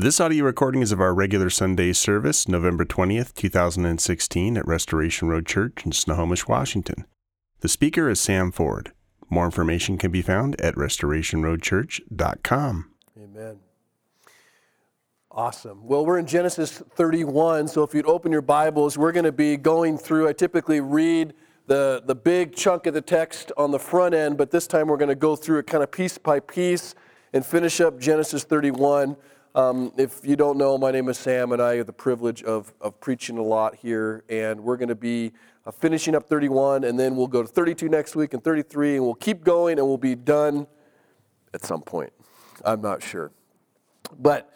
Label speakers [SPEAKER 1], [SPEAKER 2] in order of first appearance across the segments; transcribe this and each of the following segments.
[SPEAKER 1] This audio recording is of our regular Sunday service, November 20th, 2016, at Restoration Road Church in Snohomish, Washington. The speaker is Sam Ford. More information can be found at restorationroadchurch.com.
[SPEAKER 2] Amen. Awesome. Well, we're in Genesis 31, so if you'd open your Bibles, we're going to be going through. I typically read the, the big chunk of the text on the front end, but this time we're going to go through it kind of piece by piece and finish up Genesis 31. Um, if you don't know, my name is Sam, and I have the privilege of, of preaching a lot here. And we're going to be uh, finishing up 31, and then we'll go to 32 next week and 33, and we'll keep going, and we'll be done at some point. I'm not sure. But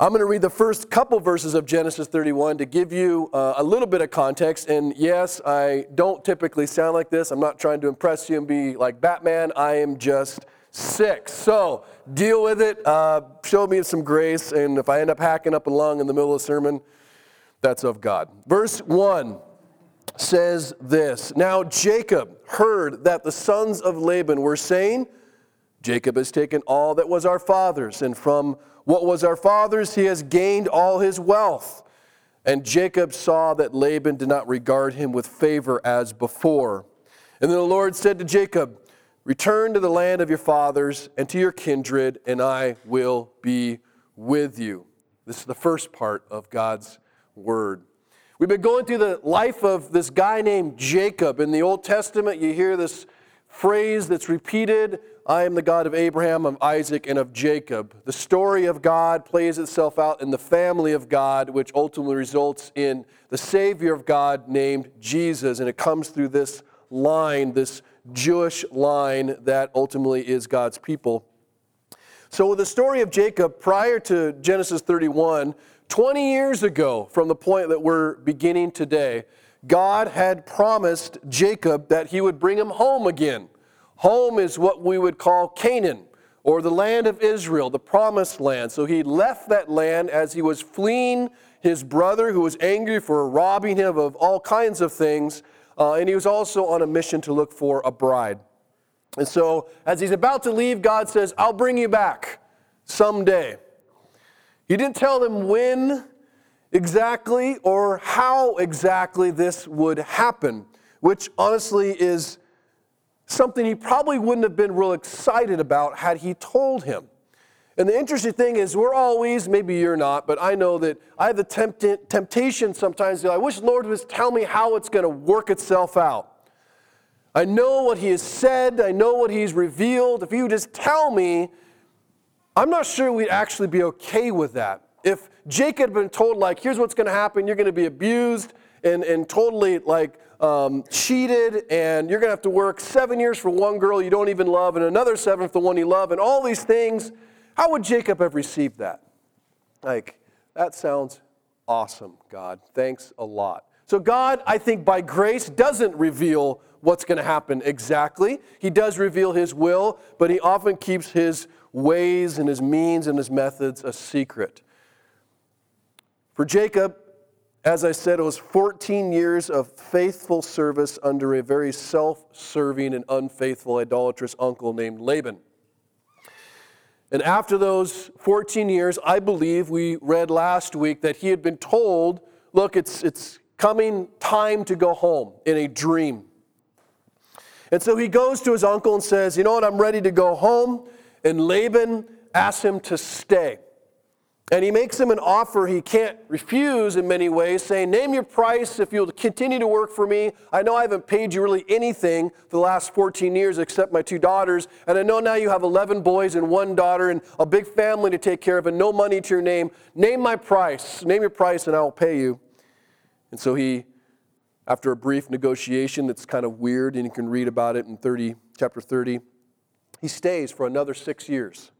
[SPEAKER 2] I'm going to read the first couple verses of Genesis 31 to give you uh, a little bit of context. And yes, I don't typically sound like this. I'm not trying to impress you and be like Batman. I am just sick. So deal with it. Uh, show me some grace. And if I end up hacking up a lung in the middle of a sermon, that's of God. Verse 1 says this Now Jacob heard that the sons of Laban were saying, Jacob has taken all that was our father's, and from what was our father's he has gained all his wealth. And Jacob saw that Laban did not regard him with favor as before. And then the Lord said to Jacob, Return to the land of your fathers and to your kindred, and I will be with you. This is the first part of God's word. We've been going through the life of this guy named Jacob. In the Old Testament, you hear this phrase that's repeated I am the God of Abraham, of Isaac, and of Jacob. The story of God plays itself out in the family of God, which ultimately results in the Savior of God named Jesus. And it comes through this line, this Jewish line that ultimately is God's people. So, with the story of Jacob prior to Genesis 31, 20 years ago, from the point that we're beginning today, God had promised Jacob that he would bring him home again. Home is what we would call Canaan or the land of Israel, the promised land. So he left that land as he was fleeing his brother who was angry for robbing him of all kinds of things. Uh, and he was also on a mission to look for a bride. And so, as he's about to leave, God says, I'll bring you back someday. He didn't tell them when exactly or how exactly this would happen, which honestly is something he probably wouldn't have been real excited about had he told him. And the interesting thing is, we're always, maybe you're not, but I know that I have the tempt- temptation sometimes. I wish Lord would tell me how it's going to work itself out. I know what He has said, I know what He's revealed. If you just tell me, I'm not sure we'd actually be okay with that. If Jacob had been told, like, here's what's going to happen, you're going to be abused and, and totally, like, um, cheated, and you're going to have to work seven years for one girl you don't even love, and another seven for the one you love, and all these things how would Jacob have received that? Like, that sounds awesome, God. Thanks a lot. So, God, I think by grace, doesn't reveal what's going to happen exactly. He does reveal His will, but He often keeps His ways and His means and His methods a secret. For Jacob, as I said, it was 14 years of faithful service under a very self serving and unfaithful idolatrous uncle named Laban. And after those 14 years, I believe we read last week that he had been told, look, it's, it's coming time to go home in a dream. And so he goes to his uncle and says, You know what, I'm ready to go home. And Laban asks him to stay. And he makes him an offer he can't refuse in many ways, saying, Name your price if you'll continue to work for me. I know I haven't paid you really anything for the last 14 years except my two daughters. And I know now you have 11 boys and one daughter and a big family to take care of and no money to your name. Name my price. Name your price and I will pay you. And so he, after a brief negotiation that's kind of weird, and you can read about it in 30, chapter 30, he stays for another six years.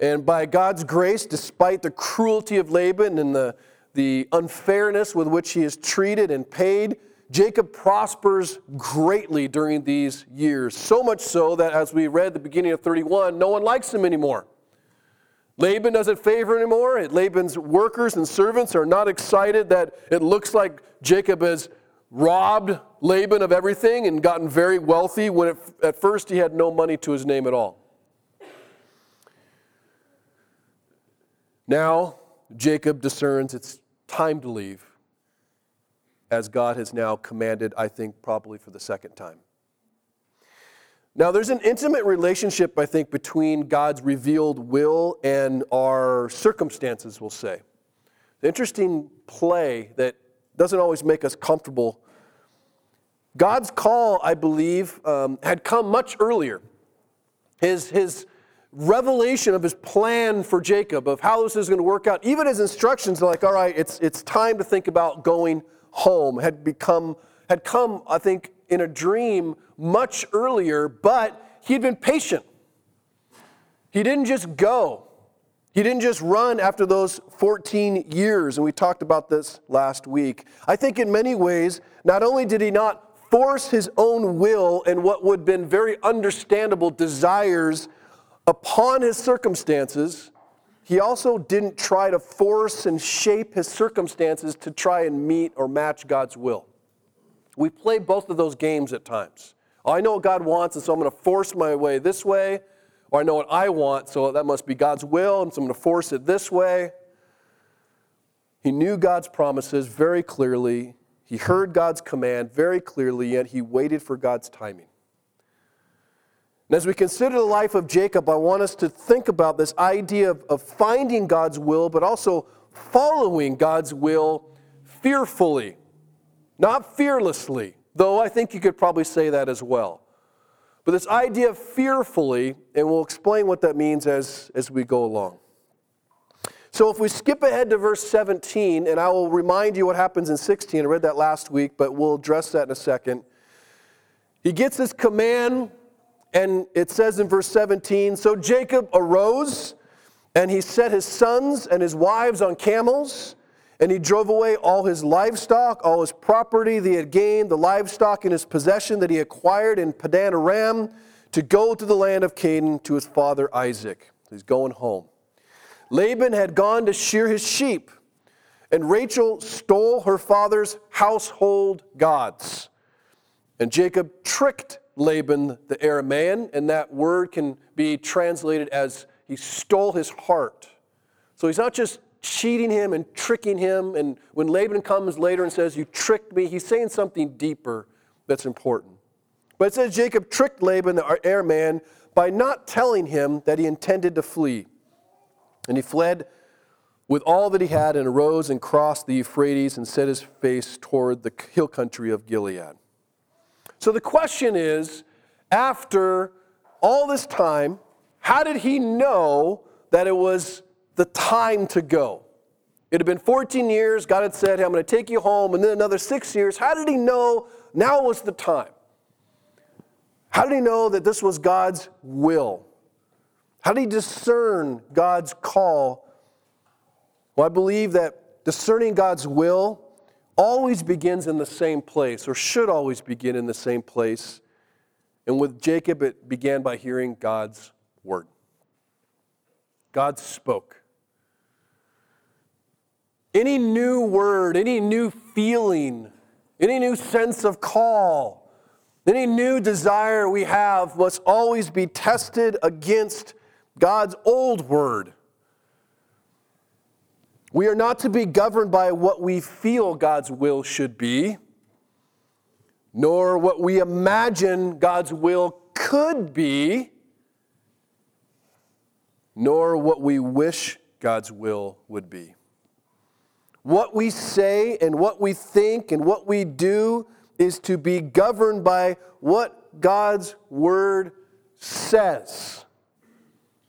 [SPEAKER 2] And by God's grace, despite the cruelty of Laban and the, the unfairness with which he is treated and paid, Jacob prospers greatly during these years. So much so that, as we read the beginning of 31, no one likes him anymore. Laban doesn't favor anymore. Laban's workers and servants are not excited that it looks like Jacob has robbed Laban of everything and gotten very wealthy when it, at first he had no money to his name at all. Now, Jacob discerns it's time to leave, as God has now commanded, I think, probably for the second time. Now, there's an intimate relationship, I think, between God's revealed will and our circumstances, we'll say. The interesting play that doesn't always make us comfortable. God's call, I believe, um, had come much earlier. His, his revelation of his plan for Jacob, of how this is going to work out, even his instructions like, all right, it's, it's time to think about going home, had become, had come, I think, in a dream much earlier, but he'd been patient. He didn't just go. He didn't just run after those 14 years, and we talked about this last week. I think in many ways, not only did he not force his own will and what would have been very understandable desires upon his circumstances, he also didn't try to force and shape his circumstances to try and meet or match God's will. We play both of those games at times. I know what God wants, and so I'm going to force my way this way. Or I know what I want, so that must be God's will, and so I'm going to force it this way. He knew God's promises very clearly. He heard God's command very clearly, yet he waited for God's timing. And as we consider the life of Jacob, I want us to think about this idea of, of finding God's will, but also following God's will fearfully. Not fearlessly, though I think you could probably say that as well. But this idea of fearfully, and we'll explain what that means as, as we go along. So if we skip ahead to verse 17, and I will remind you what happens in 16. I read that last week, but we'll address that in a second. He gets this command, and it says in verse 17 So Jacob arose, and he set his sons and his wives on camels and he drove away all his livestock, all his property that he had gained, the livestock in his possession that he acquired in Padan Aram, to go to the land of Canaan to his father Isaac. He's going home. Laban had gone to shear his sheep, and Rachel stole her father's household gods. And Jacob tricked Laban the Aramean, and that word can be translated as he stole his heart. So he's not just cheating him and tricking him. And when Laban comes later and says, You tricked me, he's saying something deeper that's important. But it says Jacob tricked Laban, the Aramean, by not telling him that he intended to flee. And he fled with all that he had and arose and crossed the Euphrates and set his face toward the hill country of Gilead. So the question is after all this time, how did he know that it was the time to go. It had been 14 years. God had said, hey, I'm going to take you home, and then another six years. How did he know now was the time? How did he know that this was God's will? How did he discern God's call? Well, I believe that discerning God's will always begins in the same place, or should always begin in the same place. And with Jacob, it began by hearing God's word. God spoke. Any new word, any new feeling, any new sense of call, any new desire we have must always be tested against God's old word. We are not to be governed by what we feel God's will should be, nor what we imagine God's will could be, nor what we wish God's will would be. What we say and what we think and what we do is to be governed by what God's word says.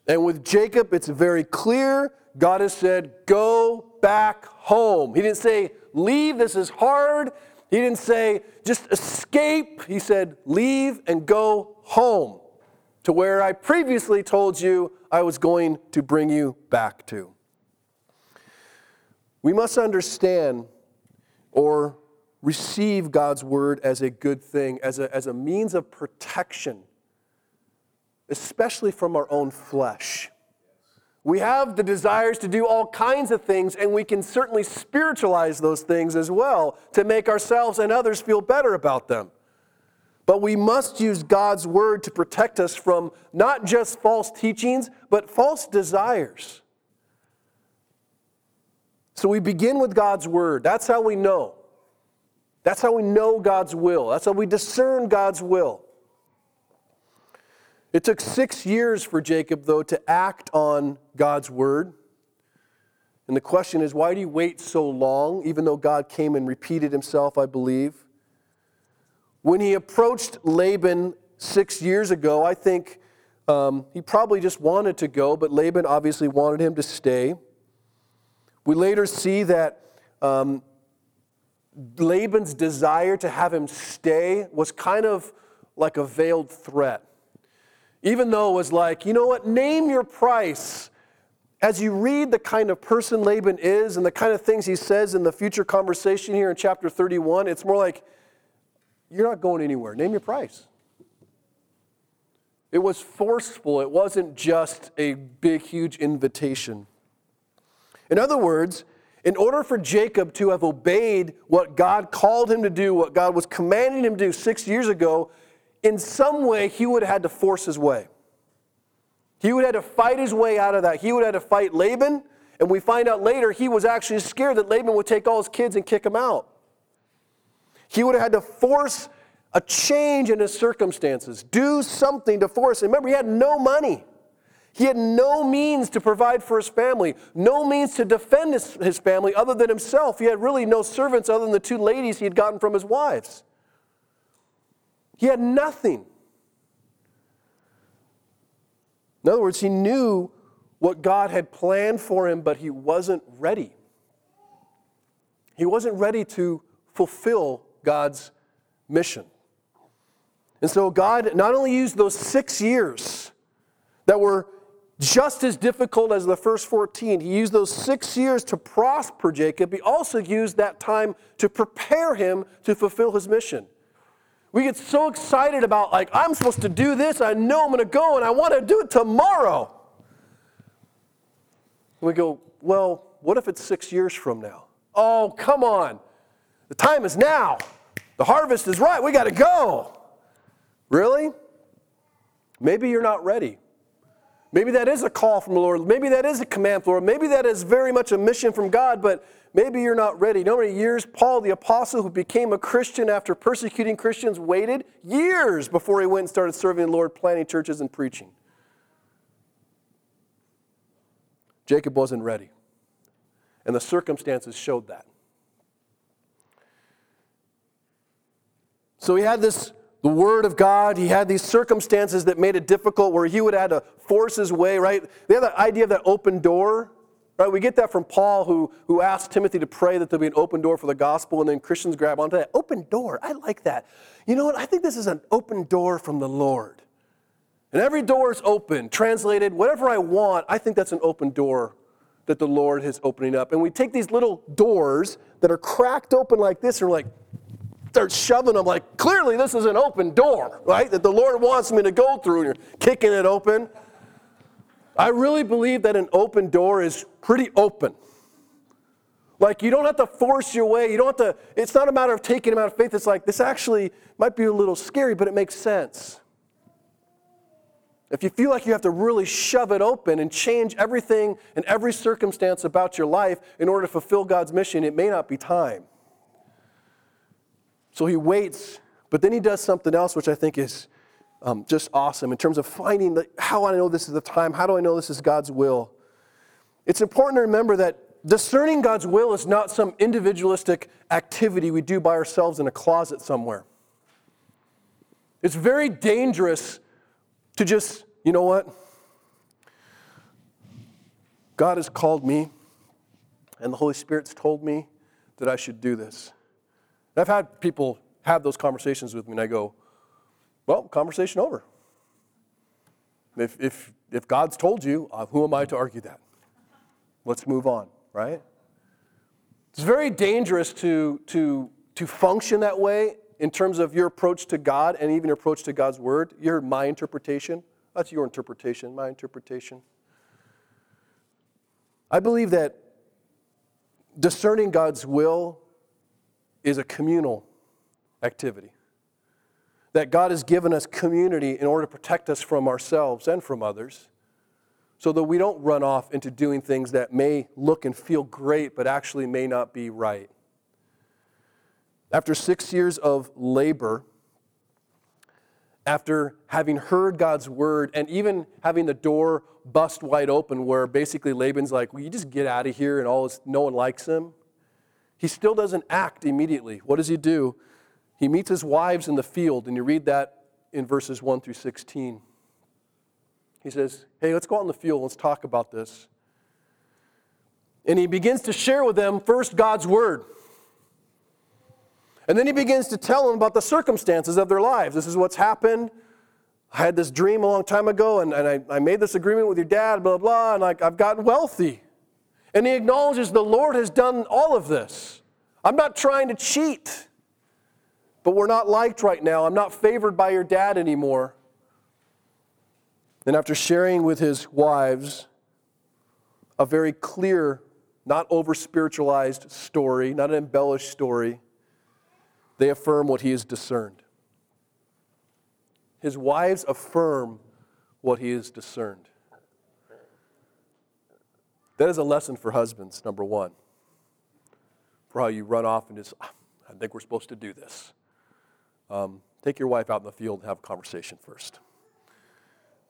[SPEAKER 2] And with Jacob, it's very clear. God has said, Go back home. He didn't say, Leave, this is hard. He didn't say, Just escape. He said, Leave and go home to where I previously told you I was going to bring you back to. We must understand or receive God's word as a good thing, as a, as a means of protection, especially from our own flesh. We have the desires to do all kinds of things, and we can certainly spiritualize those things as well to make ourselves and others feel better about them. But we must use God's word to protect us from not just false teachings, but false desires. So we begin with God's word. That's how we know. That's how we know God's will. That's how we discern God's will. It took six years for Jacob, though, to act on God's word. And the question is, why do you wait so long, even though God came and repeated himself, I believe? When he approached Laban six years ago, I think um, he probably just wanted to go, but Laban obviously wanted him to stay. We later see that um, Laban's desire to have him stay was kind of like a veiled threat. Even though it was like, you know what, name your price. As you read the kind of person Laban is and the kind of things he says in the future conversation here in chapter 31, it's more like, you're not going anywhere. Name your price. It was forceful, it wasn't just a big, huge invitation. In other words, in order for Jacob to have obeyed what God called him to do, what God was commanding him to do six years ago, in some way he would have had to force his way. He would have had to fight his way out of that. He would have had to fight Laban, and we find out later he was actually scared that Laban would take all his kids and kick him out. He would have had to force a change in his circumstances, do something to force him. Remember, he had no money. He had no means to provide for his family, no means to defend his, his family other than himself. He had really no servants other than the two ladies he had gotten from his wives. He had nothing. In other words, he knew what God had planned for him, but he wasn't ready. He wasn't ready to fulfill God's mission. And so God not only used those six years that were just as difficult as the first 14. He used those six years to prosper Jacob. He also used that time to prepare him to fulfill his mission. We get so excited about, like, I'm supposed to do this, I know I'm going to go, and I want to do it tomorrow. And we go, well, what if it's six years from now? Oh, come on. The time is now. The harvest is right. We got to go. Really? Maybe you're not ready. Maybe that is a call from the Lord. Maybe that is a command from the Lord. Maybe that is very much a mission from God, but maybe you're not ready. You know how many years Paul, the apostle who became a Christian after persecuting Christians, waited? Years before he went and started serving the Lord, planting churches and preaching. Jacob wasn't ready. And the circumstances showed that. So he had this the Word of God. He had these circumstances that made it difficult where he would have to force his way, right? They have that idea of that open door, right? We get that from Paul, who, who asked Timothy to pray that there'll be an open door for the gospel, and then Christians grab onto that. Open door. I like that. You know what? I think this is an open door from the Lord. And every door is open. Translated, whatever I want, I think that's an open door that the Lord is opening up. And we take these little doors that are cracked open like this, and we're like, start shoving them like, clearly this is an open door, right? That the Lord wants me to go through, and you're kicking it open. I really believe that an open door is pretty open. Like you don't have to force your way. You don't have to, it's not a matter of taking them out of faith. It's like this actually might be a little scary, but it makes sense. If you feel like you have to really shove it open and change everything and every circumstance about your life in order to fulfill God's mission, it may not be time. So he waits, but then he does something else, which I think is um, just awesome in terms of finding the, how I know this is the time, how do I know this is God's will. It's important to remember that discerning God's will is not some individualistic activity we do by ourselves in a closet somewhere. It's very dangerous to just, you know what? God has called me, and the Holy Spirit's told me that I should do this. I've had people have those conversations with me, and I go, well, conversation over. If, if, if God's told you, uh, who am I to argue that? Let's move on, right? It's very dangerous to, to, to function that way in terms of your approach to God and even your approach to God's Word, your my interpretation. That's your interpretation, my interpretation. I believe that discerning God's will is a communal activity. That God has given us community in order to protect us from ourselves and from others. so that we don't run off into doing things that may look and feel great, but actually may not be right. After six years of labor, after having heard God's word and even having the door bust wide open, where basically Laban's like, Will you just get out of here? And all this, no one likes him. He still doesn't act immediately. What does he do? He meets his wives in the field, and you read that in verses 1 through 16. He says, Hey, let's go out in the field, let's talk about this. And he begins to share with them first God's word. And then he begins to tell them about the circumstances of their lives. This is what's happened. I had this dream a long time ago, and, and I, I made this agreement with your dad, blah, blah, and like, I've gotten wealthy. And he acknowledges the Lord has done all of this. I'm not trying to cheat, but we're not liked right now. I'm not favored by your dad anymore. And after sharing with his wives a very clear, not over spiritualized story, not an embellished story, they affirm what he has discerned. His wives affirm what he has discerned. That is a lesson for husbands, number one, for how you run off and just, ah, I think we're supposed to do this. Um, take your wife out in the field and have a conversation first.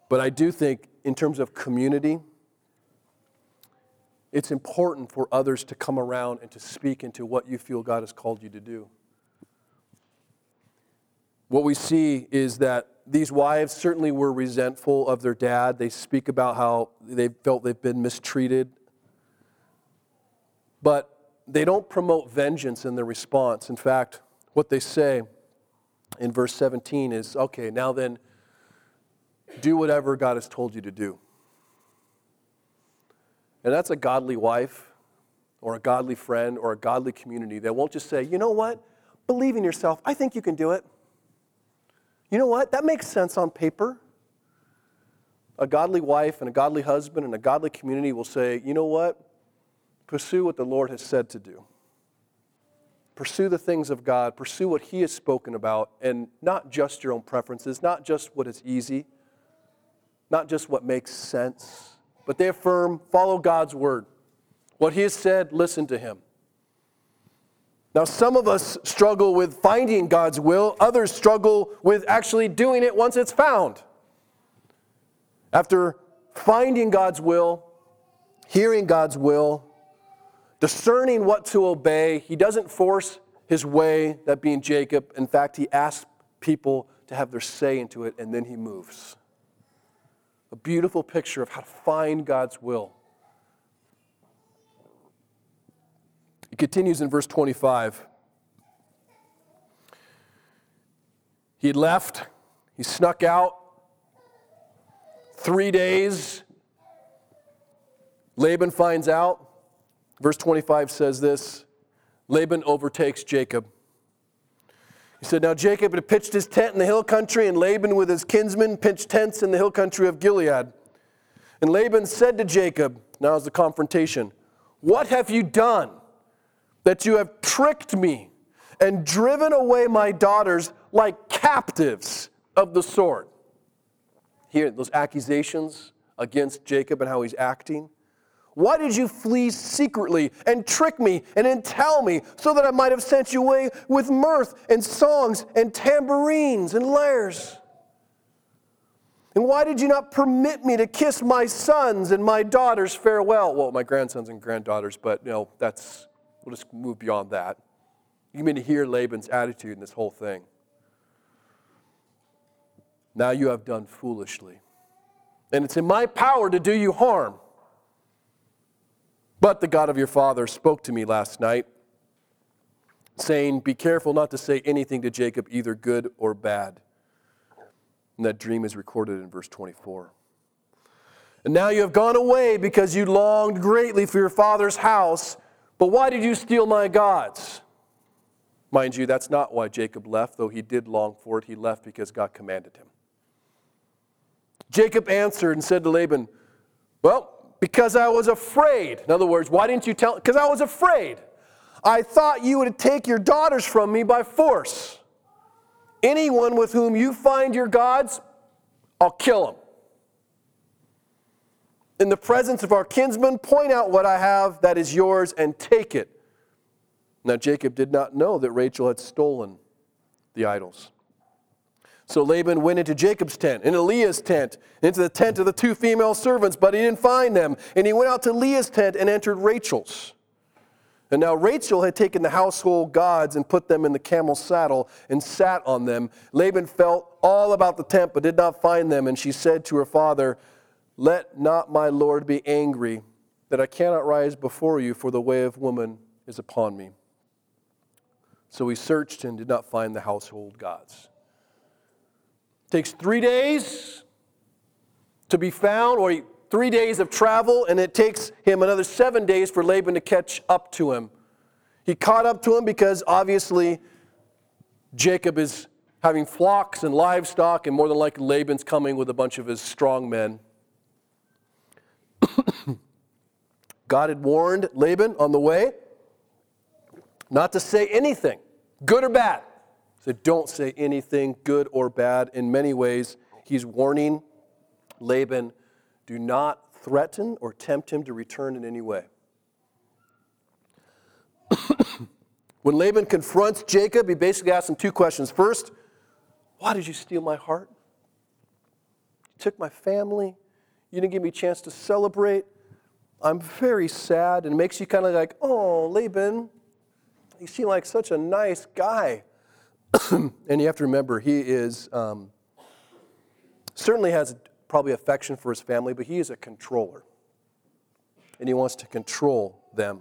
[SPEAKER 2] But I do think, in terms of community, it's important for others to come around and to speak into what you feel God has called you to do. What we see is that these wives certainly were resentful of their dad. They speak about how they felt they've been mistreated. But they don't promote vengeance in their response. In fact, what they say in verse 17 is okay, now then, do whatever God has told you to do. And that's a godly wife or a godly friend or a godly community that won't just say, you know what, believe in yourself. I think you can do it. You know what? That makes sense on paper. A godly wife and a godly husband and a godly community will say, you know what? Pursue what the Lord has said to do. Pursue the things of God. Pursue what He has spoken about, and not just your own preferences, not just what is easy, not just what makes sense, but they affirm follow God's word. What He has said, listen to Him. Now, some of us struggle with finding God's will, others struggle with actually doing it once it's found. After finding God's will, hearing God's will, discerning what to obey, he doesn't force his way, that being Jacob. In fact, he asks people to have their say into it, and then he moves. A beautiful picture of how to find God's will. Continues in verse 25. He had left, he snuck out. Three days, Laban finds out. Verse 25 says this Laban overtakes Jacob. He said, Now Jacob had pitched his tent in the hill country, and Laban with his kinsmen pitched tents in the hill country of Gilead. And Laban said to Jacob, Now is the confrontation, What have you done? That you have tricked me and driven away my daughters like captives of the sword. Here, those accusations against Jacob and how he's acting. Why did you flee secretly and trick me and then tell me so that I might have sent you away with mirth and songs and tambourines and lyres? And why did you not permit me to kiss my sons and my daughters farewell? Well, my grandsons and granddaughters, but you know, that's We'll just move beyond that. You mean to hear Laban's attitude in this whole thing. Now you have done foolishly. And it's in my power to do you harm. But the God of your father spoke to me last night, saying, Be careful not to say anything to Jacob, either good or bad. And that dream is recorded in verse 24. And now you have gone away because you longed greatly for your father's house but why did you steal my gods? Mind you, that's not why Jacob left, though he did long for it. He left because God commanded him. Jacob answered and said to Laban, Well, because I was afraid. In other words, why didn't you tell? Because I was afraid. I thought you would take your daughters from me by force. Anyone with whom you find your gods, I'll kill him. In the presence of our kinsmen, point out what I have that is yours and take it. Now, Jacob did not know that Rachel had stolen the idols. So Laban went into Jacob's tent, into Leah's tent, into the tent of the two female servants, but he didn't find them. And he went out to Leah's tent and entered Rachel's. And now Rachel had taken the household gods and put them in the camel's saddle and sat on them. Laban felt all about the tent, but did not find them. And she said to her father, Let not my Lord be angry that I cannot rise before you, for the way of woman is upon me. So he searched and did not find the household gods. It takes three days to be found, or three days of travel, and it takes him another seven days for Laban to catch up to him. He caught up to him because obviously Jacob is having flocks and livestock, and more than likely Laban's coming with a bunch of his strong men. God had warned Laban on the way not to say anything, good or bad. So don't say anything good or bad. In many ways, he's warning Laban do not threaten or tempt him to return in any way. when Laban confronts Jacob, he basically asks him two questions. First, why did you steal my heart? You took my family. You didn't give me a chance to celebrate. I'm very sad. And it makes you kind of like, oh, Laban, you seem like such a nice guy. and you have to remember, he is um, certainly has probably affection for his family, but he is a controller. And he wants to control them.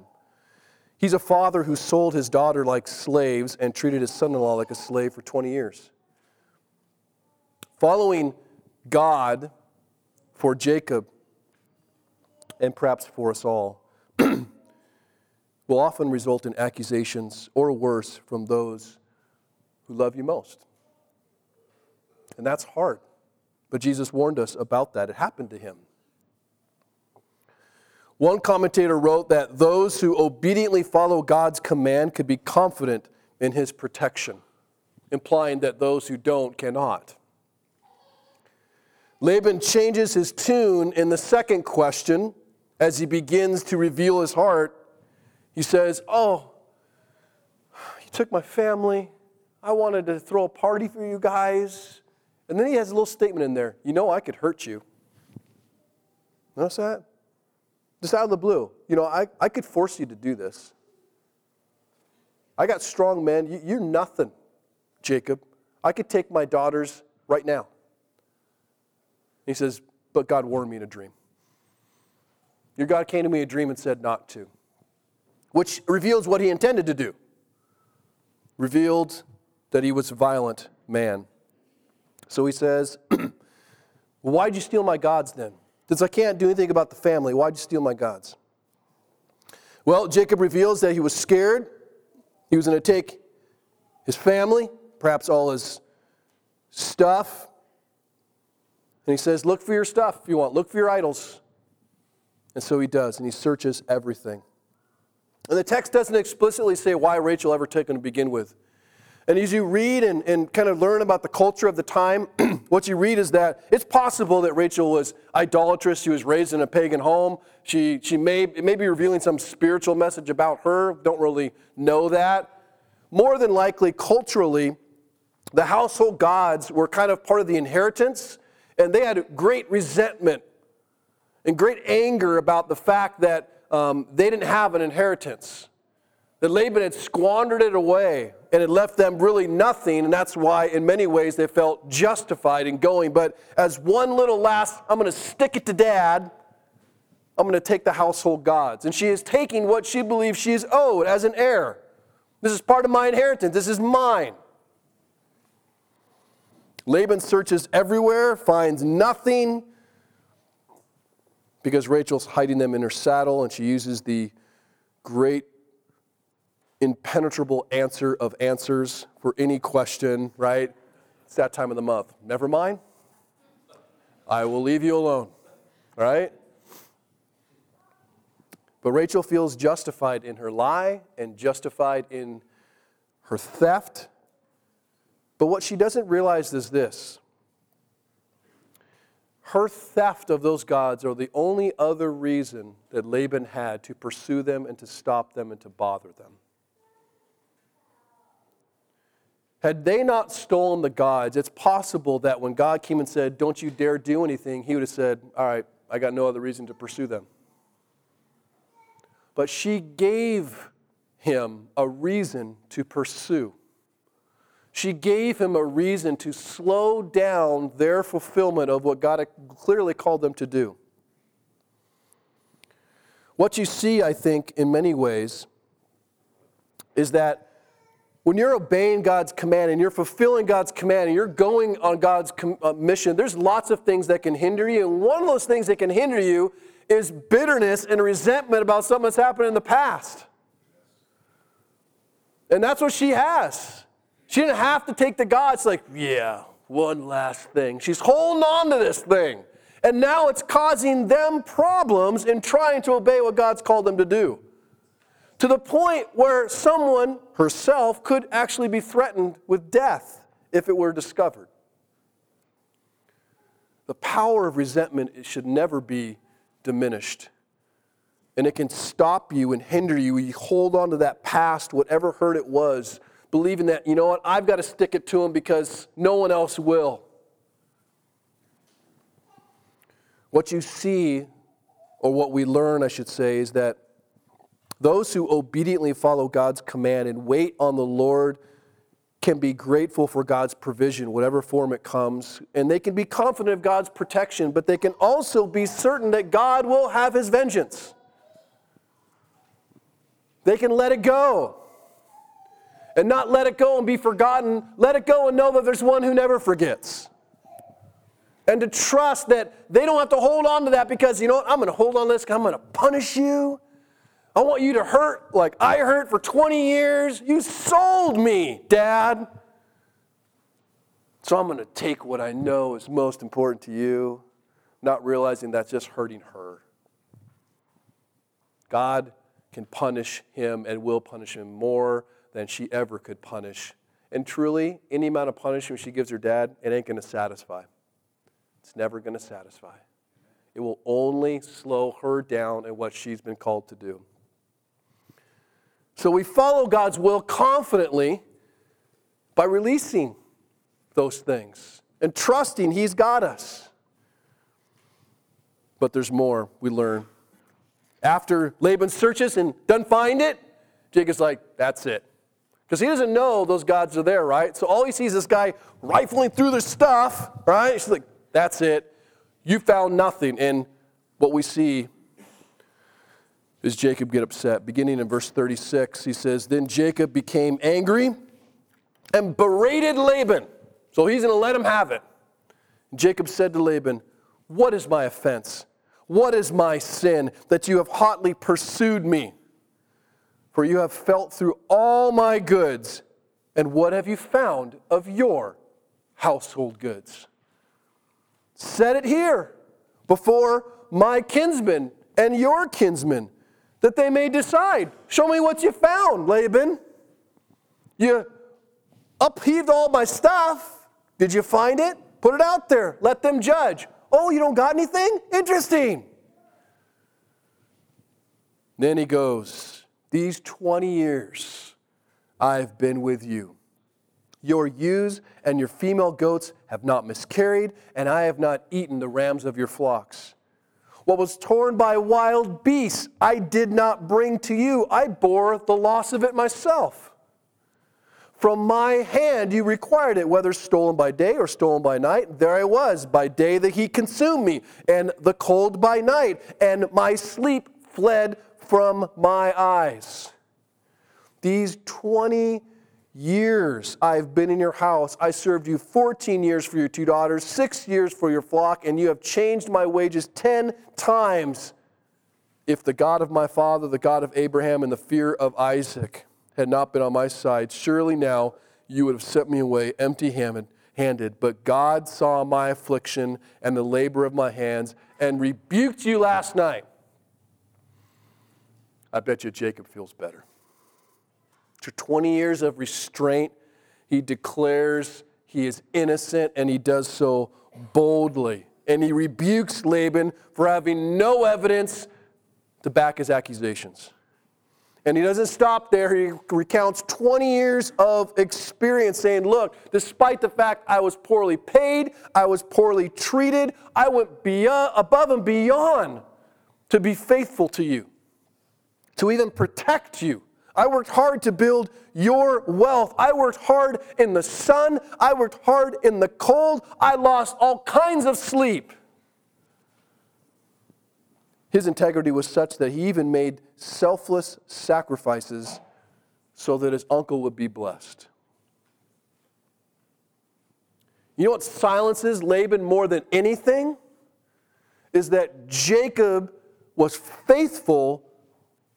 [SPEAKER 2] He's a father who sold his daughter like slaves and treated his son in law like a slave for 20 years. Following God for Jacob, and perhaps for us all, will often result in accusations or worse from those who love you most. And that's hard. But Jesus warned us about that. It happened to him. One commentator wrote that those who obediently follow God's command could be confident in his protection, implying that those who don't cannot. Laban changes his tune in the second question as he begins to reveal his heart. He says, Oh, you took my family, I wanted to throw a party for you guys. And then he has a little statement in there You know, I could hurt you. Notice that? Just out of the blue. You know, I, I could force you to do this. I got strong men. You, you're nothing, Jacob. I could take my daughters right now. He says, But God warned me in a dream. Your God came to me in a dream and said not to, which reveals what he intended to do. Revealed that he was a violent man. So he says, Why'd you steal my gods then? Since I can't do anything about the family, why'd you steal my gods? Well, Jacob reveals that he was scared. He was going to take his family, perhaps all his stuff. And he says, Look for your stuff if you want, look for your idols. And so he does, and he searches everything. And the text doesn't explicitly say why Rachel ever took him to begin with. And as you read and, and kind of learn about the culture of the time, what you read is that it's possible that Rachel was idolatrous. She was raised in a pagan home. She, she may, it may be revealing some spiritual message about her. Don't really know that. More than likely, culturally, the household gods were kind of part of the inheritance, and they had great resentment and great anger about the fact that um, they didn't have an inheritance that Laban had squandered it away and it left them really nothing, and that's why, in many ways, they felt justified in going. But as one little last, I'm going to stick it to dad, I'm going to take the household gods. And she is taking what she believes she is owed as an heir. This is part of my inheritance, this is mine. Laban searches everywhere, finds nothing because Rachel's hiding them in her saddle, and she uses the great impenetrable answer of answers for any question, right? It's that time of the month. Never mind. I will leave you alone, right? But Rachel feels justified in her lie and justified in her theft. But what she doesn't realize is this her theft of those gods are the only other reason that Laban had to pursue them and to stop them and to bother them. Had they not stolen the gods, it's possible that when God came and said, Don't you dare do anything, he would have said, All right, I got no other reason to pursue them. But she gave him a reason to pursue. She gave him a reason to slow down their fulfillment of what God clearly called them to do. What you see, I think, in many ways, is that when you're obeying God's command and you're fulfilling God's command and you're going on God's com- uh, mission, there's lots of things that can hinder you. And one of those things that can hinder you is bitterness and resentment about something that's happened in the past. And that's what she has. She didn't have to take the God. It's like, yeah, one last thing. She's holding on to this thing. And now it's causing them problems in trying to obey what God's called them to do. To the point where someone, herself, could actually be threatened with death if it were discovered. The power of resentment should never be diminished. And it can stop you and hinder you. You hold on to that past, whatever hurt it was, believing that, you know what, I've got to stick it to him because no one else will. What you see, or what we learn, I should say, is that those who obediently follow God's command and wait on the Lord can be grateful for God's provision, whatever form it comes, and they can be confident of God's protection, but they can also be certain that God will have his vengeance. They can let it go and not let it go and be forgotten. Let it go and know that there's one who never forgets. And to trust that they don't have to hold on to that because, you know what, I'm going to hold on to this, I'm going to punish you. I want you to hurt like I hurt for 20 years. You sold me, Dad. So I'm going to take what I know is most important to you, not realizing that's just hurting her. God can punish him and will punish him more than she ever could punish. And truly, any amount of punishment she gives her dad, it ain't going to satisfy. It's never going to satisfy. It will only slow her down in what she's been called to do. So we follow God's will confidently by releasing those things and trusting He's got us. But there's more we learn. After Laban searches and doesn't find it, Jacob's like, that's it. Because he doesn't know those gods are there, right? So all he sees is this guy rifling through their stuff, right? She's like, that's it. You found nothing. And what we see is Jacob get upset. Beginning in verse 36, he says, Then Jacob became angry and berated Laban. So he's going to let him have it. Jacob said to Laban, What is my offense? What is my sin that you have hotly pursued me? For you have felt through all my goods, and what have you found of your household goods? Set it here before my kinsmen and your kinsmen that they may decide. Show me what you found, Laban. You upheaved all my stuff. Did you find it? Put it out there. Let them judge. Oh, you don't got anything? Interesting. Then he goes, These 20 years I've been with you. Your ewes and your female goats have not miscarried, and I have not eaten the rams of your flocks. What was torn by wild beasts, I did not bring to you. I bore the loss of it myself. From my hand you required it, whether stolen by day or stolen by night. There I was. By day the heat consumed me, and the cold by night, and my sleep fled from my eyes. These 20 years I've been in your house. I served you 14 years for your two daughters, six years for your flock, and you have changed my wages 10 times. If the God of my father, the God of Abraham, and the fear of Isaac had not been on my side, surely now you would have sent me away empty handed. But God saw my affliction and the labor of my hands and rebuked you last night. I bet you Jacob feels better. After 20 years of restraint, he declares he is innocent and he does so boldly and he rebukes Laban for having no evidence to back his accusations. And he doesn't stop there. He recounts 20 years of experience saying, Look, despite the fact I was poorly paid, I was poorly treated, I went beyond, above and beyond to be faithful to you, to even protect you. I worked hard to build your wealth. I worked hard in the sun. I worked hard in the cold. I lost all kinds of sleep. His integrity was such that he even made selfless sacrifices so that his uncle would be blessed. You know what silences Laban more than anything? Is that Jacob was faithful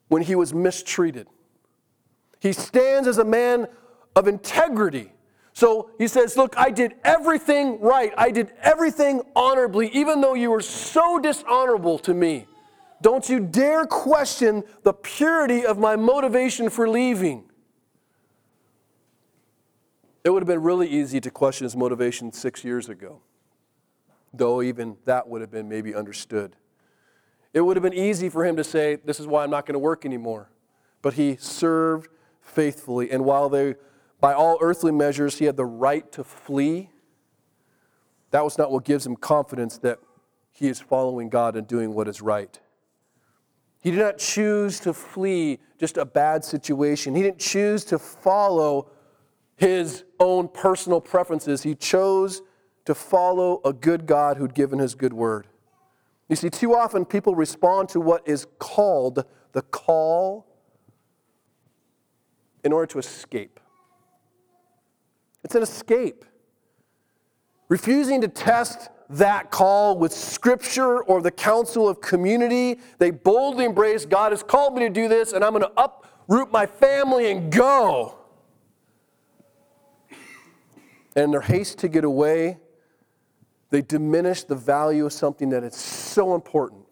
[SPEAKER 2] when he was mistreated. He stands as a man of integrity. So he says, Look, I did everything right. I did everything honorably, even though you were so dishonorable to me. Don't you dare question the purity of my motivation for leaving. It would have been really easy to question his motivation six years ago, though even that would have been maybe understood. It would have been easy for him to say, This is why I'm not going to work anymore. But he served faithfully. And while they, by all earthly measures, he had the right to flee, that was not what gives him confidence that he is following God and doing what is right. He did not choose to flee just a bad situation. He didn't choose to follow his own personal preferences. He chose to follow a good God who'd given his good word. You see, too often people respond to what is called the call in order to escape. It's an escape. Refusing to test that call with scripture or the counsel of community. They boldly embrace God has called me to do this, and I'm going to uproot my family and go. And in their haste to get away, they diminish the value of something that is so important.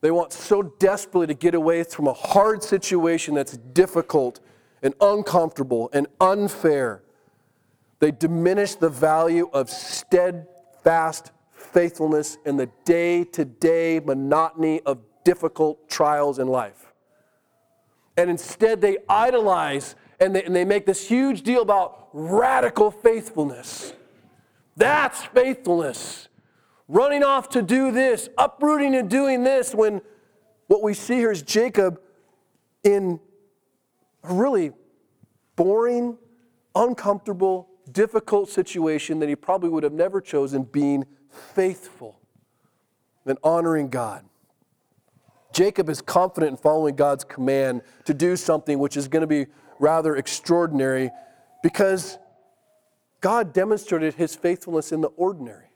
[SPEAKER 2] They want so desperately to get away from a hard situation that's difficult and uncomfortable and unfair they diminish the value of steadfast faithfulness in the day to day monotony of difficult trials in life. And instead, they idolize and they, and they make this huge deal about radical faithfulness. That's faithfulness. Running off to do this, uprooting and doing this, when what we see here is Jacob in a really boring, uncomfortable, difficult situation that he probably would have never chosen, being faithful and honoring God. Jacob is confident in following God's command to do something which is going to be rather extraordinary because God demonstrated his faithfulness in the ordinary.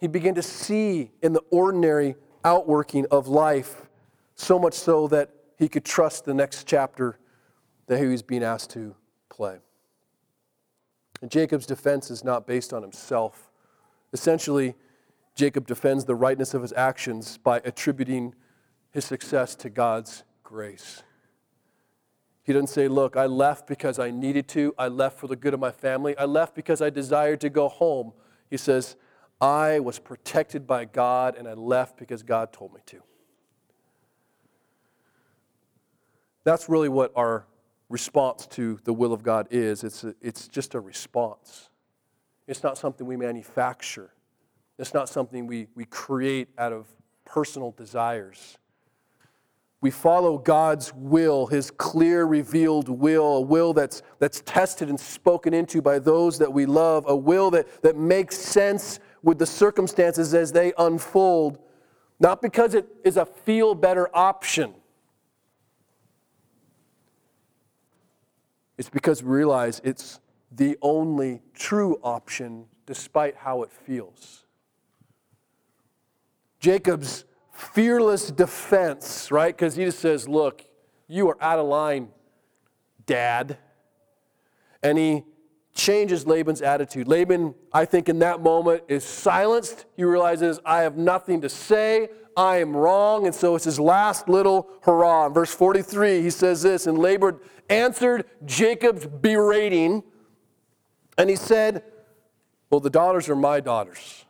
[SPEAKER 2] He began to see in the ordinary outworking of life, so much so that he could trust the next chapter that he was being asked to play. And Jacob's defense is not based on himself. Essentially, Jacob defends the rightness of his actions by attributing his success to God's grace. He doesn't say, Look, I left because I needed to. I left for the good of my family. I left because I desired to go home. He says, I was protected by God and I left because God told me to. That's really what our response to the will of God is. It's, a, it's just a response. It's not something we manufacture, it's not something we, we create out of personal desires. We follow God's will, His clear, revealed will, a will that's, that's tested and spoken into by those that we love, a will that, that makes sense with the circumstances as they unfold, not because it is a feel better option, It's because we realize it's the only true option despite how it feels. Jacob's fearless defense, right? Because he just says, Look, you are out of line, dad. And he changes Laban's attitude. Laban, I think, in that moment is silenced. He realizes, I have nothing to say. I am wrong. And so it's his last little hurrah. In verse 43, he says this And Laban answered Jacob's berating, and he said, Well, the daughters are my daughters.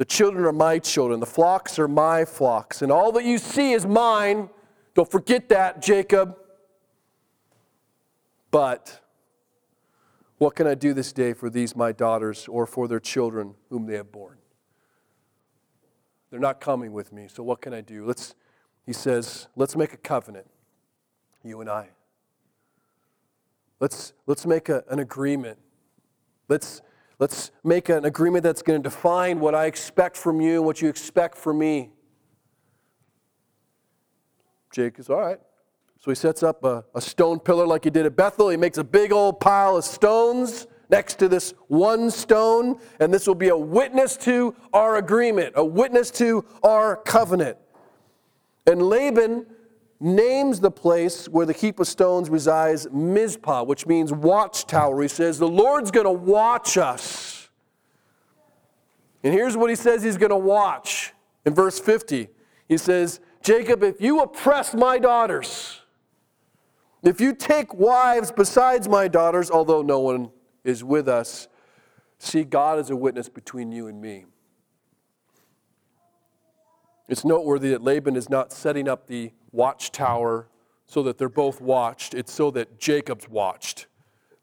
[SPEAKER 2] The children are my children. The flocks are my flocks. And all that you see is mine. Don't forget that, Jacob. But what can I do this day for these my daughters or for their children whom they have borne? They're not coming with me, so what can I do? Let's, he says, let's make a covenant, you and I. Let's, let's make a, an agreement. Let's, let's make an agreement that's going to define what I expect from you and what you expect from me. Jake is all right. So he sets up a, a stone pillar like he did at Bethel. He makes a big old pile of stones next to this one stone, and this will be a witness to our agreement, a witness to our covenant. And Laban names the place where the heap of stones resides Mizpah, which means watchtower. He says, The Lord's going to watch us. And here's what he says he's going to watch in verse 50. He says, Jacob, if you oppress my daughters, if you take wives besides my daughters, although no one is with us, see God as a witness between you and me. It's noteworthy that Laban is not setting up the watchtower so that they're both watched, it's so that Jacob's watched.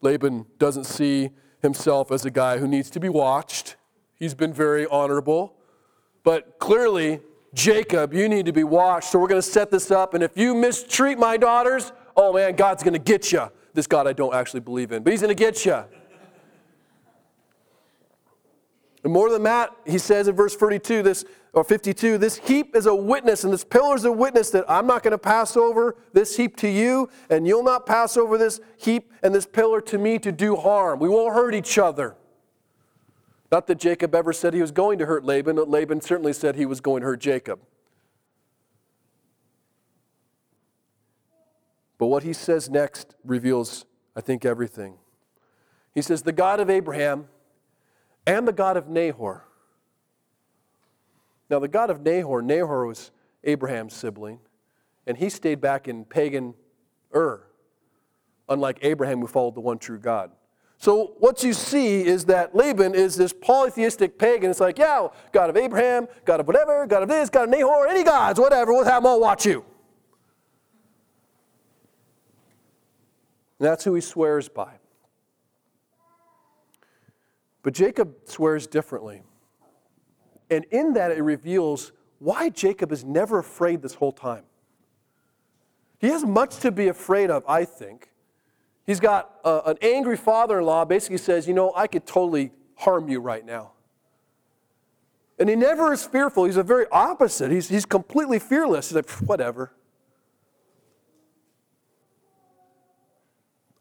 [SPEAKER 2] Laban doesn't see himself as a guy who needs to be watched. He's been very honorable. But clearly, Jacob, you need to be watched. So we're going to set this up. And if you mistreat my daughters, oh man, God's going to get you. This God I don't actually believe in, but he's going to get you. And more than that, he says in verse 42, this or 52, this heap is a witness, and this pillar is a witness that I'm not going to pass over this heap to you, and you'll not pass over this heap and this pillar to me to do harm. We won't hurt each other. Not that Jacob ever said he was going to hurt Laban, but Laban certainly said he was going to hurt Jacob. But what he says next reveals, I think, everything. He says, The God of Abraham and the God of Nahor. Now, the God of Nahor, Nahor was Abraham's sibling, and he stayed back in pagan Ur, unlike Abraham who followed the one true God. So, what you see is that Laban is this polytheistic pagan. It's like, yeah, God of Abraham, God of whatever, God of this, God of Nahor, any gods, whatever, we'll have them all watch you. And that's who he swears by. But Jacob swears differently. And in that, it reveals why Jacob is never afraid this whole time. He has much to be afraid of, I think. He's got a, an angry father in law, basically says, You know, I could totally harm you right now. And he never is fearful. He's a very opposite. He's, he's completely fearless. He's like, whatever.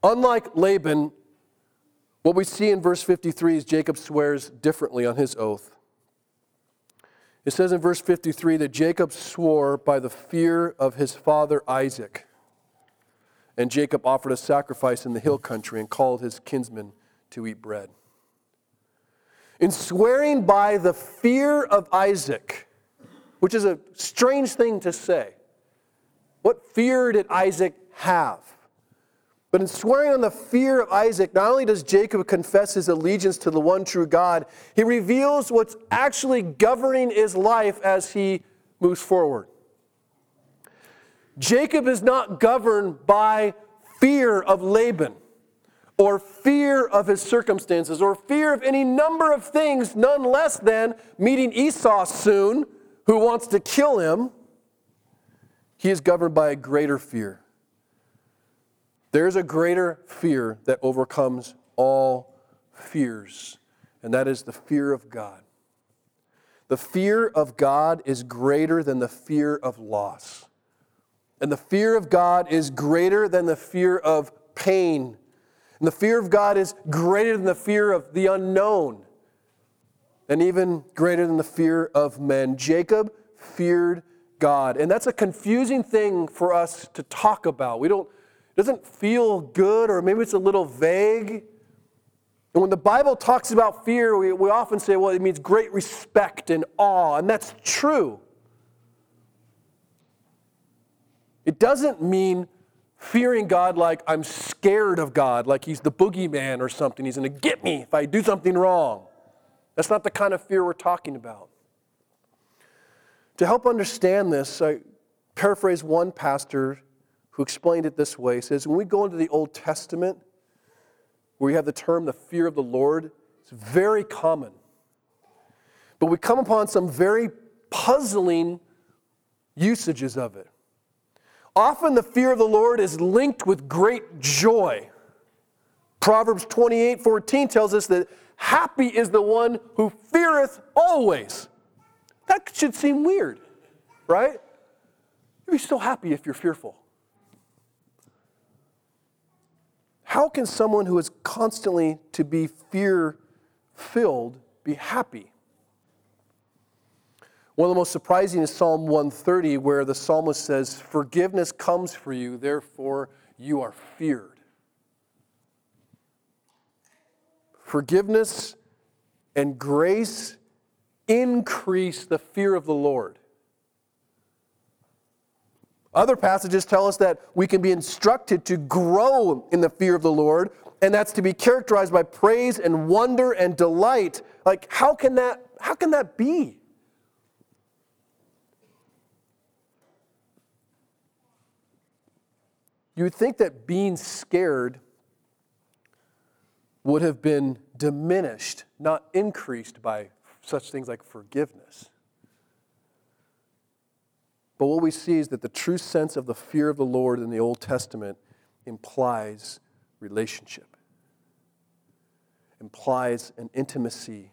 [SPEAKER 2] Unlike Laban, what we see in verse 53 is Jacob swears differently on his oath. It says in verse 53 that Jacob swore by the fear of his father Isaac. And Jacob offered a sacrifice in the hill country and called his kinsmen to eat bread. In swearing by the fear of Isaac, which is a strange thing to say, what fear did Isaac have? But in swearing on the fear of Isaac, not only does Jacob confess his allegiance to the one true God, he reveals what's actually governing his life as he moves forward. Jacob is not governed by fear of Laban or fear of his circumstances or fear of any number of things, none less than meeting Esau soon, who wants to kill him. He is governed by a greater fear there's a greater fear that overcomes all fears, and that is the fear of God. The fear of God is greater than the fear of loss. And the fear of God is greater than the fear of pain. And the fear of God is greater than the fear of the unknown. And even greater than the fear of men. Jacob feared God. And that's a confusing thing for us to talk about. We don't doesn't feel good or maybe it's a little vague. And when the Bible talks about fear, we, we often say, well, it means great respect and awe, and that's true. It doesn't mean fearing God like I'm scared of God, like he's the boogeyman or something. He's going to get me if I do something wrong. That's not the kind of fear we're talking about. To help understand this, I paraphrase one pastor who explained it this way. He says, When we go into the Old Testament, where we have the term the fear of the Lord, it's very common. But we come upon some very puzzling usages of it. Often the fear of the Lord is linked with great joy. Proverbs 28 14 tells us that happy is the one who feareth always. That should seem weird, right? You'd be so happy if you're fearful. How can someone who is constantly to be fear filled be happy? One of the most surprising is Psalm 130, where the psalmist says, Forgiveness comes for you, therefore you are feared. Forgiveness and grace increase the fear of the Lord. Other passages tell us that we can be instructed to grow in the fear of the Lord, and that's to be characterized by praise and wonder and delight. Like, how can that, how can that be? You would think that being scared would have been diminished, not increased by such things like forgiveness. But what we see is that the true sense of the fear of the Lord in the Old Testament implies relationship, implies an intimacy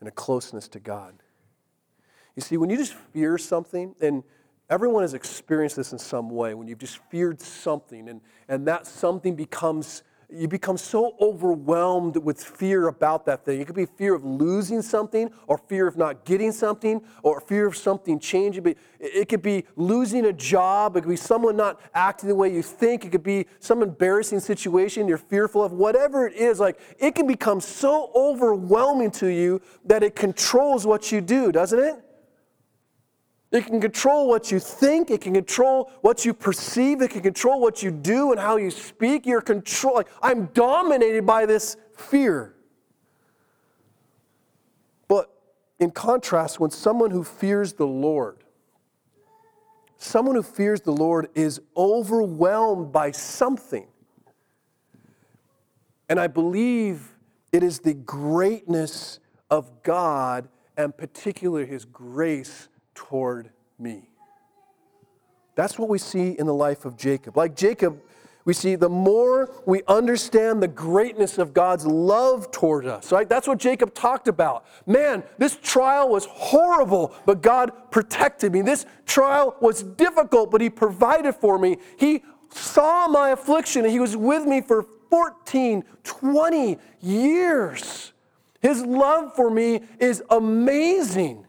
[SPEAKER 2] and a closeness to God. You see, when you just fear something, and Everyone has experienced this in some way when you've just feared something and, and that something becomes, you become so overwhelmed with fear about that thing. It could be fear of losing something or fear of not getting something or fear of something changing. But it could be losing a job. It could be someone not acting the way you think. It could be some embarrassing situation you're fearful of. Whatever it is, like it can become so overwhelming to you that it controls what you do, doesn't it? It can control what you think. It can control what you perceive. It can control what you do and how you speak. You're control. Like, I'm dominated by this fear. But in contrast, when someone who fears the Lord, someone who fears the Lord is overwhelmed by something. And I believe it is the greatness of God and particularly his grace toward me. That's what we see in the life of Jacob. Like Jacob, we see the more we understand the greatness of God's love toward us, right? That's what Jacob talked about. Man, this trial was horrible, but God protected me. This trial was difficult, but He provided for me. He saw my affliction and He was with me for 14, 20 years. His love for me is amazing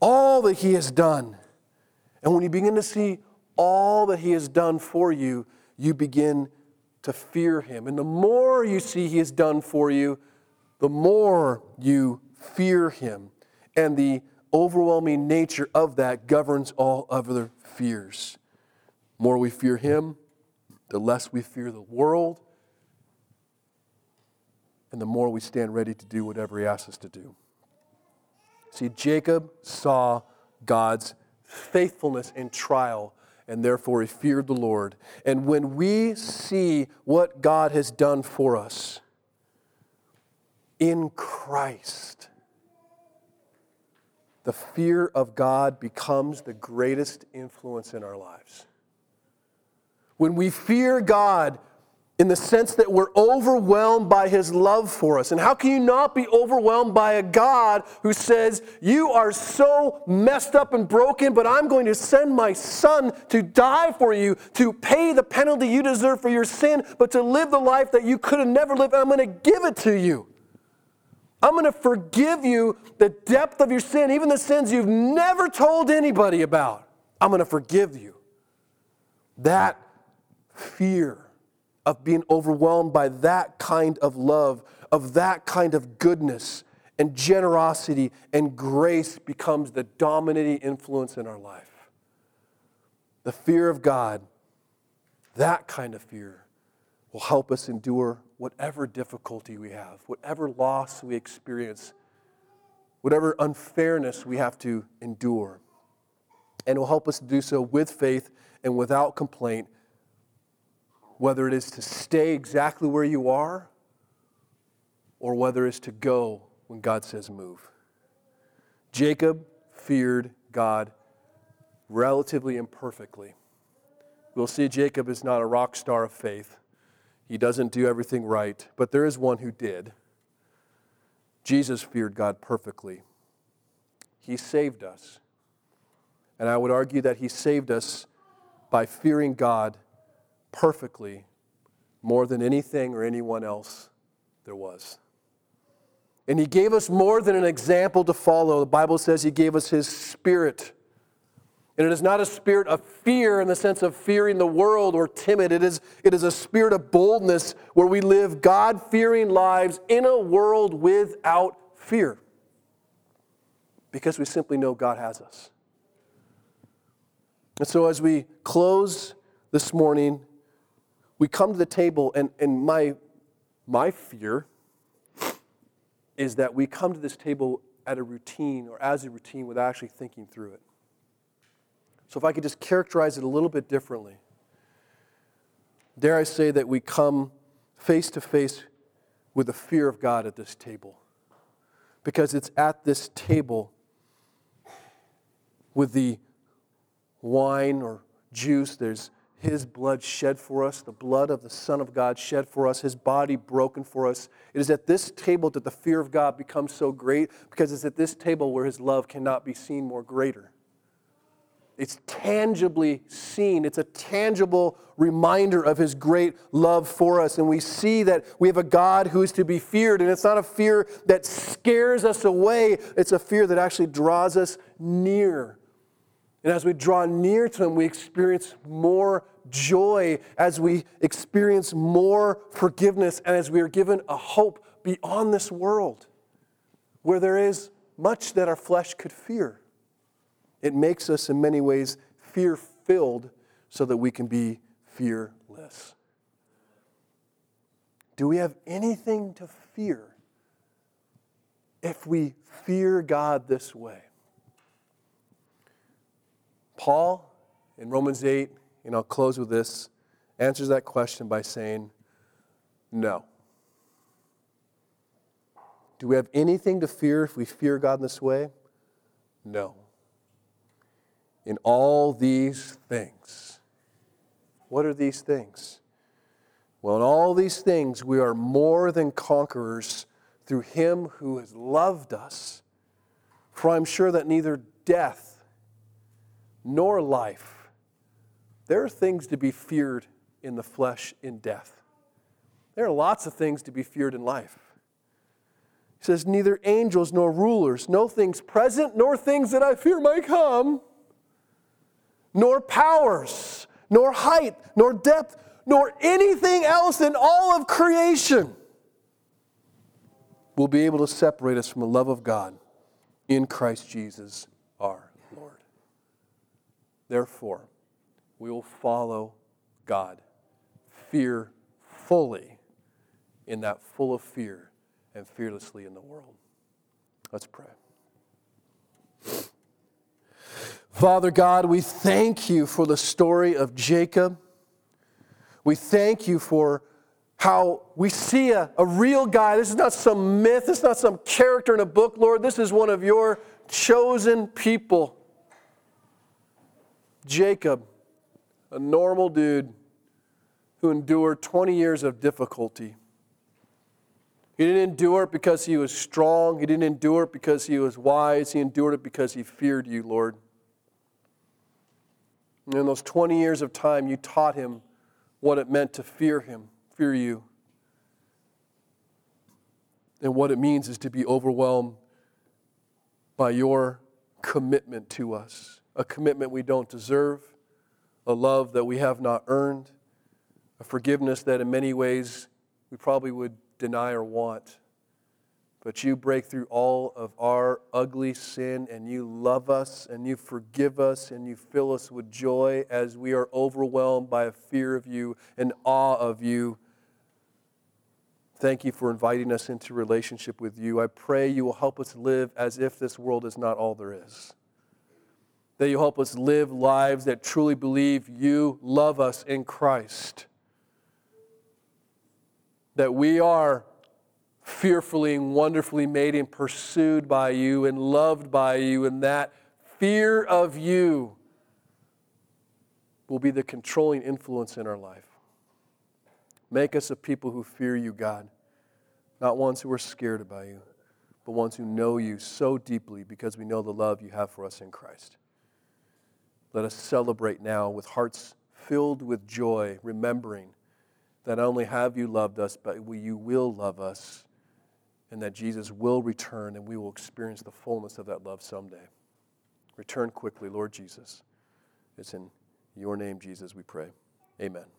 [SPEAKER 2] all that He has done. And when you begin to see all that He has done for you, you begin to fear Him. And the more you see He has done for you, the more you fear Him. And the overwhelming nature of that governs all other fears. The more we fear Him, the less we fear the world, and the more we stand ready to do whatever He asks us to do. See, Jacob saw God's faithfulness in trial, and therefore he feared the Lord. And when we see what God has done for us in Christ, the fear of God becomes the greatest influence in our lives. When we fear God, in the sense that we're overwhelmed by his love for us. And how can you not be overwhelmed by a God who says, You are so messed up and broken, but I'm going to send my son to die for you, to pay the penalty you deserve for your sin, but to live the life that you could have never lived. I'm going to give it to you. I'm going to forgive you the depth of your sin, even the sins you've never told anybody about. I'm going to forgive you. That fear of being overwhelmed by that kind of love, of that kind of goodness and generosity and grace becomes the dominating influence in our life. The fear of God That kind of fear will help us endure whatever difficulty we have, whatever loss we experience, whatever unfairness we have to endure. And it will help us do so with faith and without complaint, whether it is to stay exactly where you are or whether it's to go when God says move. Jacob feared God relatively imperfectly. We'll see Jacob is not a rock star of faith. He doesn't do everything right, but there is one who did. Jesus feared God perfectly. He saved us. And I would argue that he saved us by fearing God perfectly more than anything or anyone else there was. And he gave us more than an example to follow. The Bible says he gave us his spirit. And it is not a spirit of fear in the sense of fearing the world or timid. It is, it is a spirit of boldness where we live God fearing lives in a world without fear. Because we simply know God has us. And so as we close this morning, we come to the table, and, and my, my fear is that we come to this table at a routine or as a routine without actually thinking through it. So, if I could just characterize it a little bit differently, dare I say that we come face to face with the fear of God at this table. Because it's at this table with the wine or juice, there's his blood shed for us, the blood of the Son of God shed for us, his body broken for us. It is at this table that the fear of God becomes so great because it's at this table where his love cannot be seen more greater. It's tangibly seen. It's a tangible reminder of his great love for us. And we see that we have a God who is to be feared. And it's not a fear that scares us away, it's a fear that actually draws us near and as we draw near to Him, we experience more joy, as we experience more forgiveness, and as we are given a hope beyond this world where there is much that our flesh could fear. It makes us, in many ways, fear filled so that we can be fearless. Do we have anything to fear if we fear God this way? Paul in Romans 8, and I'll close with this, answers that question by saying, no. Do we have anything to fear if we fear God in this way? No. In all these things. What are these things? Well, in all these things, we are more than conquerors through Him who has loved us. For I'm sure that neither death, nor life. There are things to be feared in the flesh in death. There are lots of things to be feared in life. He says, Neither angels nor rulers, no things present nor things that I fear might come, nor powers, nor height, nor depth, nor anything else in all of creation will be able to separate us from the love of God in Christ Jesus Therefore, we will follow God fear fully in that full of fear and fearlessly in the world. Let's pray. Father God, we thank you for the story of Jacob. We thank you for how we see a, a real guy. This is not some myth, this is not some character in a book, Lord. This is one of your chosen people Jacob, a normal dude who endured 20 years of difficulty. He didn't endure it because he was strong. He didn't endure it because he was wise. He endured it because he feared you, Lord. And in those 20 years of time, you taught him what it meant to fear him, fear you. And what it means is to be overwhelmed by your commitment to us a commitment we don't deserve, a love that we have not earned, a forgiveness that in many ways we probably would deny or want. but you break through all of our ugly sin and you love us and you forgive us and you fill us with joy as we are overwhelmed by a fear of you and awe of you. Thank you for inviting us into relationship with you. I pray you will help us live as if this world is not all there is. That you help us live lives that truly believe you love us in Christ. That we are fearfully and wonderfully made and pursued by you and loved by you, and that fear of you will be the controlling influence in our life. Make us a people who fear you, God, not ones who are scared about you, but ones who know you so deeply because we know the love you have for us in Christ. Let us celebrate now with hearts filled with joy, remembering that not only have you loved us, but you will love us and that Jesus will return and we will experience the fullness of that love someday. Return quickly, Lord Jesus. It's in your name, Jesus, we pray. Amen.